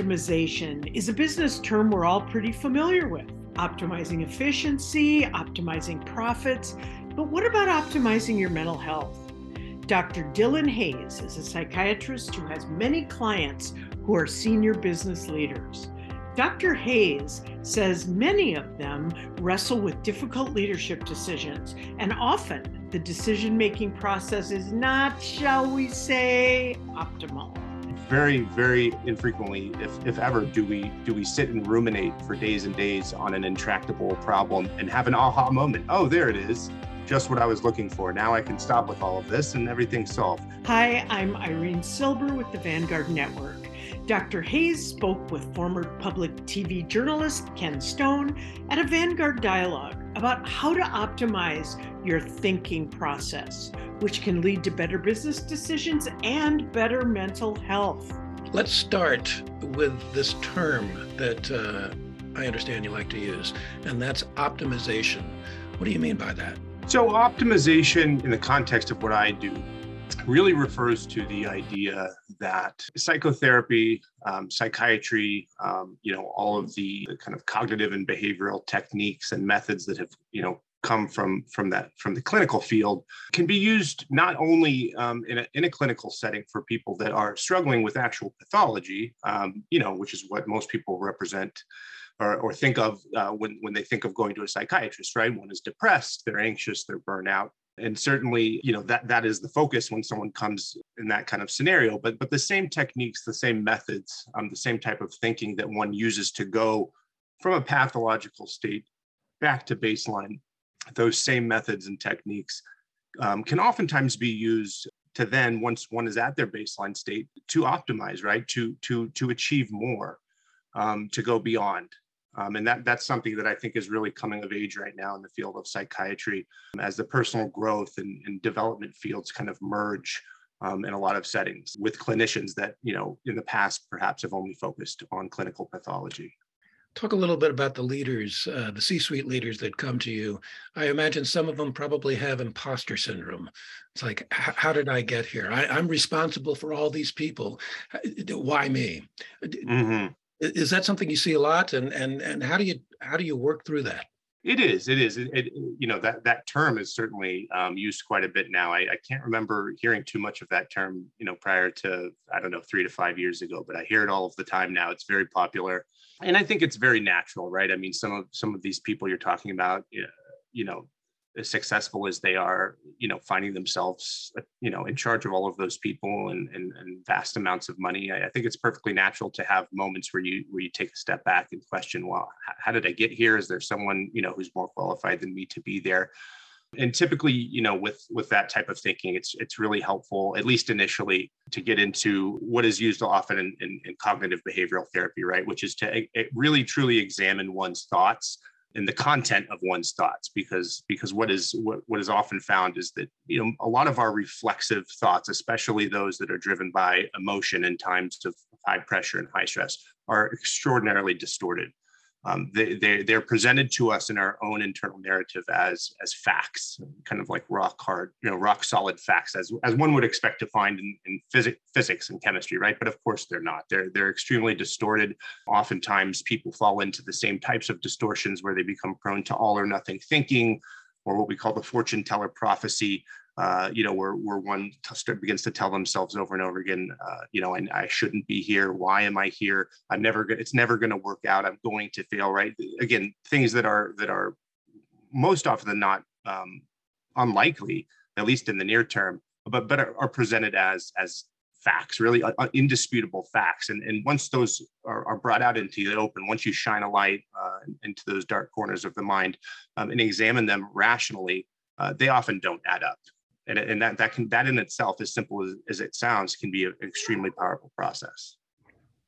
optimization is a business term we're all pretty familiar with optimizing efficiency, optimizing profits. But what about optimizing your mental health? Dr. Dillon Hayes is a psychiatrist who has many clients who are senior business leaders. Dr. Hayes says many of them wrestle with difficult leadership decisions, and often the decision making process is not, shall we say, optimal very very infrequently if, if ever do we do we sit and ruminate for days and days on an intractable problem and have an aha moment. Oh there it is. Just what i was looking for. Now i can stop with all of this and everything's solved. Hi i'm irene silber with the vanguard network. Dr. Hayes spoke with former public TV journalist Ken Stone at a Vanguard dialogue about how to optimize your thinking process, which can lead to better business decisions and better mental health. Let's start with this term that uh, I understand you like to use, and that's optimization. What do you mean by that? So, optimization in the context of what I do really refers to the idea that psychotherapy, um, psychiatry, um, you know, all of the, the kind of cognitive and behavioral techniques and methods that have, you know, come from from that from the clinical field can be used not only um, in, a, in a clinical setting for people that are struggling with actual pathology um, you know which is what most people represent or, or think of uh, when, when they think of going to a psychiatrist right? One is depressed they're anxious they're burnout and certainly you know that that is the focus when someone comes in that kind of scenario. But but the same techniques the same methods um, the same type of thinking that one uses to go from a pathological state back to baseline those same methods and techniques um, can oftentimes be used to then once one is at their baseline state to optimize right to to to achieve more um, to go beyond um, and that, that's something that I think is really coming of age right now in the field of psychiatry as the personal growth and, and development fields kind of merge um, in a lot of settings with clinicians that, you know, in the past perhaps have only focused on clinical pathology. Talk a little bit about the leaders, uh, the C suite leaders that come to you. I imagine some of them probably have imposter syndrome. It's like, how did I get here? I, am responsible for all these people. Why me? Mm-hmm. Is that something you see a lot? And and and how do you how do you work through that? It is. It is. It, it, you know that that term is certainly um, used quite a bit now. I, I, can't remember hearing too much of that term, you know, prior to I don't know three to five years ago, but I hear it all of the time now. It's very popular, and I think it's very natural, right? I mean, some of some of these people you're talking about, you know, as successful as they are, you know, finding themselves, you know, in charge of all of those people and, and, and vast amounts of money, I, I, think it's perfectly natural to have moments where you where you take a step back and question, well, how did I get here? Is there someone, you know, who's more qualified than me to be there? And typically, you know, with with that type of thinking, it's it's really helpful, at least initially, to get into what is used often in, in, in cognitive behavioral therapy, right? Which is to eh, eh, really truly examine one's thoughts and the content of one's thoughts because because what is what, what is often found is that you know a lot of our reflexive thoughts especially those that are driven by emotion in times of high pressure and high stress are extraordinarily distorted um, they, they, they're presented to us in our own internal narrative as as facts, kind of like rock hard, you know, rock solid facts, as as one would expect to find in, in physics, physics and chemistry, right? But of course, they're not. They're they're extremely distorted. Oftentimes, people fall into the same types of distortions where they become prone to all or nothing thinking, or what we call the fortune teller prophecy, uh, you know, where, where one t- begins to tell themselves over and over again, uh, you know, I, I shouldn't be here. Why am I here? I'm never going. It's never going to work out. I'm going to fail. Right? Again, things that are that are most often than not um, unlikely, at least in the near term, but but are, are presented as as facts, really uh, indisputable facts. And and once those are, are, brought out into the open, once you shine a light uh, into those dark corners of the mind um, and examine them rationally, uh, they often don't add up and, and that that can that in itself as simple as, as it sounds can be an extremely powerful process.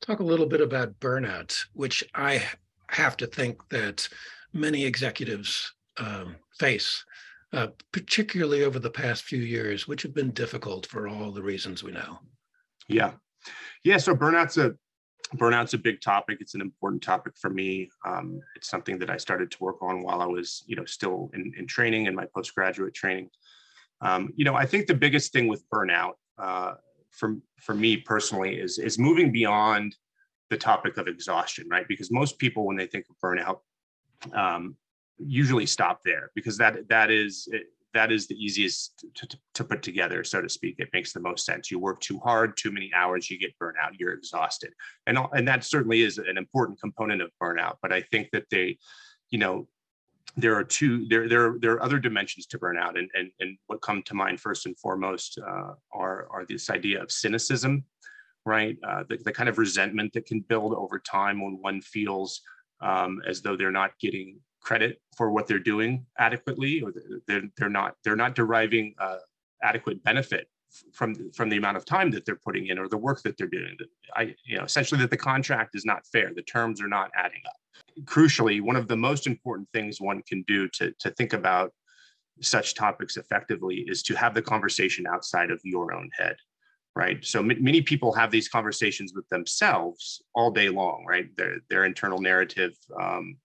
Talk a little bit about burnout which i have to think that many executives um, face uh, particularly over the past few years which have been difficult for all the reasons we know. Yeah. Yeah so burnout's a burnout's a big topic. It's an important topic for me. Um, it's something that i started to work on while i was you know still in, in training in my postgraduate training um, you know, I think the biggest thing with burnout uh, for, for me personally is, is moving beyond the topic of exhaustion, right? Because most people, when they think of burnout, um, usually stop there because that that is that is the easiest to, to, to, put together, so to speak. It makes the most sense. You work too hard, too many hours, you get burnout, you're exhausted, and and that certainly is an important component of burnout. But I think that they, you know, there are two there there there are other dimensions to burnout, and and and what come to mind first and foremost uh, are are this idea of cynicism right? Uh, the, the kind of resentment that can build over time when one feels um, as though they're not getting credit for what they're doing adequately, or they're, they're not they're not deriving uh, adequate benefit from from the amount of time that they're putting in or the work that they're doing. I you know essentially that the contract is not fair, the terms are not adding up. Crucially, one of the most important things one can do to to think about such topics effectively is to have the conversation outside of your own head right? So m- many people have these conversations with themselves all day long right? Their, their internal narrative um,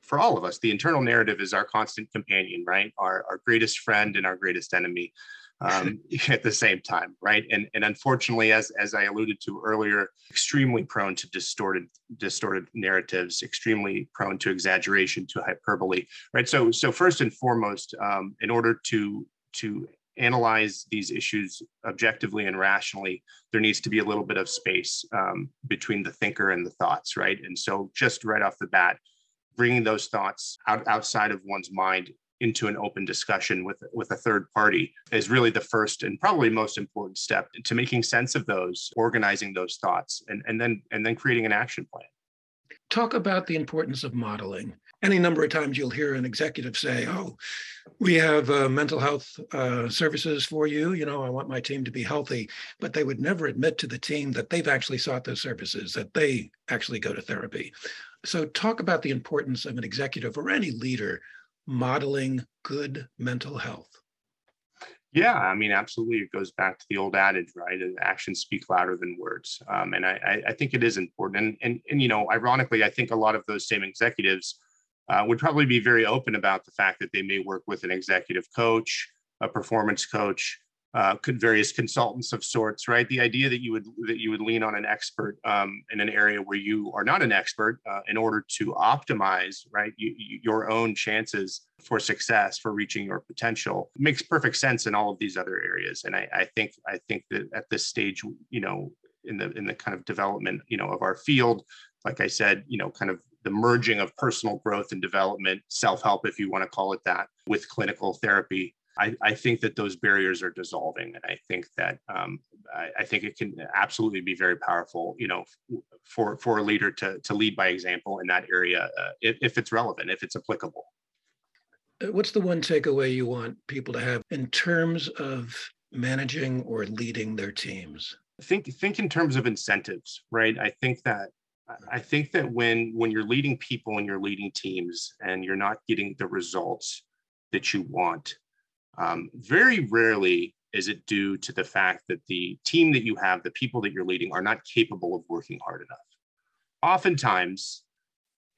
for all of us the internal narrative is our constant companion right? Our, our greatest friend and our greatest enemy um, at the same time right and and unfortunately as as i alluded to earlier extremely prone to distorted distorted narratives extremely prone to exaggeration to hyperbole right so so first and foremost um, in order to to analyze these issues objectively and rationally, there needs to be a little bit of space um, between the thinker and the thoughts, right? And so, just right off the bat, bringing those thoughts out, outside of one's mind into an open discussion with with a third party is really the first and probably most important step to making sense of those organizing those thoughts and, and then and then creating an action plan talk about the importance of modeling. Any number of times you'll hear an executive say, Oh, we have uh, mental health uh, services for you. You know, I want my team to be healthy. But they would never admit to the team that they've actually sought those services, that they actually go to therapy. So, talk about the importance of an executive or any leader modeling good mental health. Yeah, I mean, absolutely. It goes back to the old adage, right? Actions speak louder than words, um, and I, I, think it is important. And, and and you know, ironically, I think a lot of those same executives uh, would probably be very open about the fact that they may work with an executive coach, a performance coach, uh, various consultants of sorts, right? The idea that you would that you would lean on an expert um, in an area where you are not an expert uh, in order to optimize, right, you, you, your own chances for success for reaching your potential makes perfect sense in all of these other areas. And I, I think I think that at this stage, you know, in the in the kind of development, you know, of our field, like I said, you know, kind of the merging of personal growth and development, self help, if you want to call it that, with clinical therapy I, I, think that those barriers are dissolving, and I think that um, I, I, think it can absolutely be very powerful. You know, for for a leader to to lead by example in that area, uh, if, if it's relevant, if it's applicable. Uh, what's the one takeaway you want people to have in terms of managing or leading their teams? Think think in terms of incentives, right? I think that I think that when when you're leading people and you're leading teams and you're not getting the results that you want, um, very rarely is it due to the fact that the team that you have, the people that you're leading, are not capable of working hard enough. Oftentimes,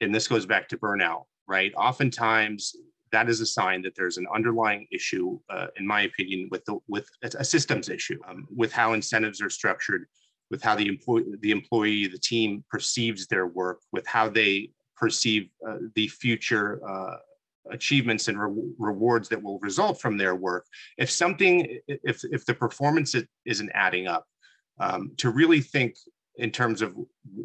and this goes back to burnout, right? Oftentimes, that is a sign that there's an underlying issue, uh, in my opinion, with the with a systems issue, um, with how incentives are structured, with how the employee, the employee, the team perceives their work, with how they perceive uh, the future uh, achievements and re- rewards that will result from their work. If something if if the performance isn't adding up um, to really think in terms of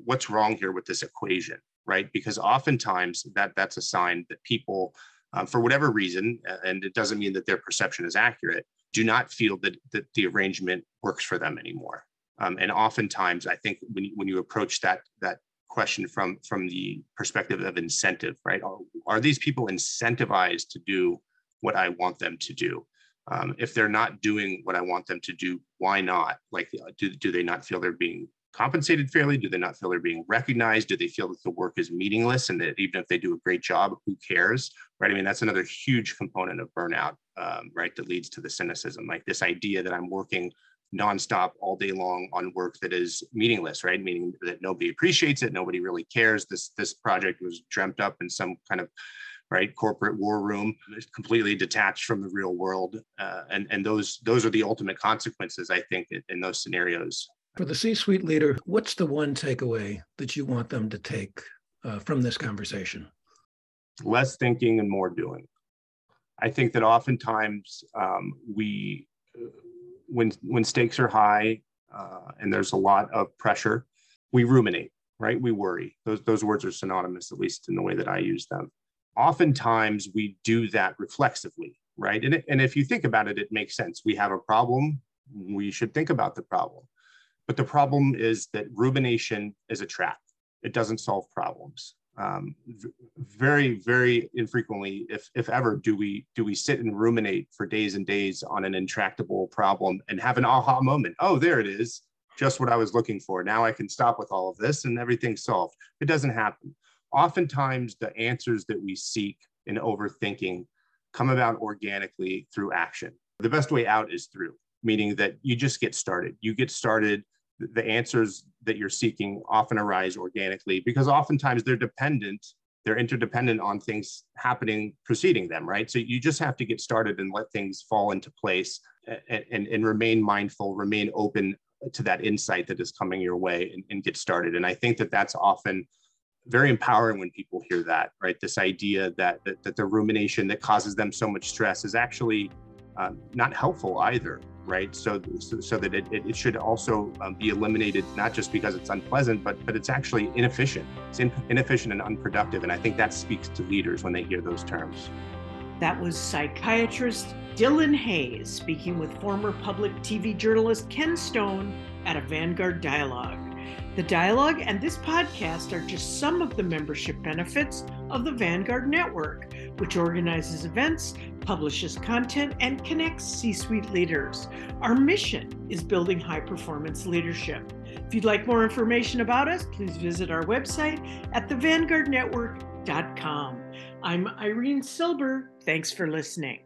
what's wrong here with this equation right? Because oftentimes that that's a sign that people um, for whatever reason and it doesn't mean that their perception is accurate do not feel that that the arrangement works for them anymore. Um, and oftentimes i think when you, when you approach that that question from from the perspective of incentive right? Are, are these people incentivized to do what i want them to do? Um, if they're not doing what i want them to do why not? Like do, do they not feel they're being compensated fairly? Do they not feel they're being recognized? Do they feel that the work is meaningless and that even if they do a great job who cares right? I mean that's another huge component of burnout um, right that leads to the cynicism. Like this idea that i'm working nonstop all day long on work that is meaningless, right? Meaning that nobody appreciates it, nobody really cares. This this project was dreamt up in some kind of right corporate war room, completely detached from the real world, uh, and and those those are the ultimate consequences, I think, in, in those scenarios For the C suite leader, what's the one takeaway that you want them to take uh, from this conversation? Less thinking and more doing. I think that oftentimes um, we, when when stakes are high uh, and there's a lot of pressure, we ruminate, right? We worry. Those those words are synonymous, at least in the way that I use them. Oftentimes we do that reflexively, right? And and if you think about it, it makes sense. We have a problem. We should think about the problem. But the problem is that rumination is a trap. It doesn't solve problems um, very very infrequently if if ever do we do we sit and ruminate for days and days on an intractable problem and have an aha moment. Oh there it is. Just what i was looking for. Now i can stop with all of this and everything's solved. It doesn't happen. Oftentimes the answers that we seek in overthinking come about organically through action. The best way out is through meaning that you just get started. You get started the answers that you're seeking often arise organically because oftentimes they're dependent they're interdependent on things happening preceding them right? So you just have to get started and let things fall into place and, and, and remain mindful remain open to that insight that is coming your way and, and get started. And i think that that's often very empowering when people hear that right? This idea that that, that the rumination that causes them so much stress is actually uh, not helpful either right? So, so, so that it, it should also um, be eliminated, not just because it's unpleasant, but, but it's actually inefficient. It's in, inefficient and unproductive. And I think that speaks to leaders when they hear those terms. That was psychiatrist Dillon Hayes speaking with former public TV journalist Ken Stone at a Vanguard Dialogue. The dialogue and this podcast are just some of the membership benefits of the Vanguard Network, which organizes events, publishes content, and connects C suite leaders. Our mission is building high performance leadership. If you'd like more information about us, please visit our website at thevanguardnetwork.com. I'm Irene Silber. Thanks for listening.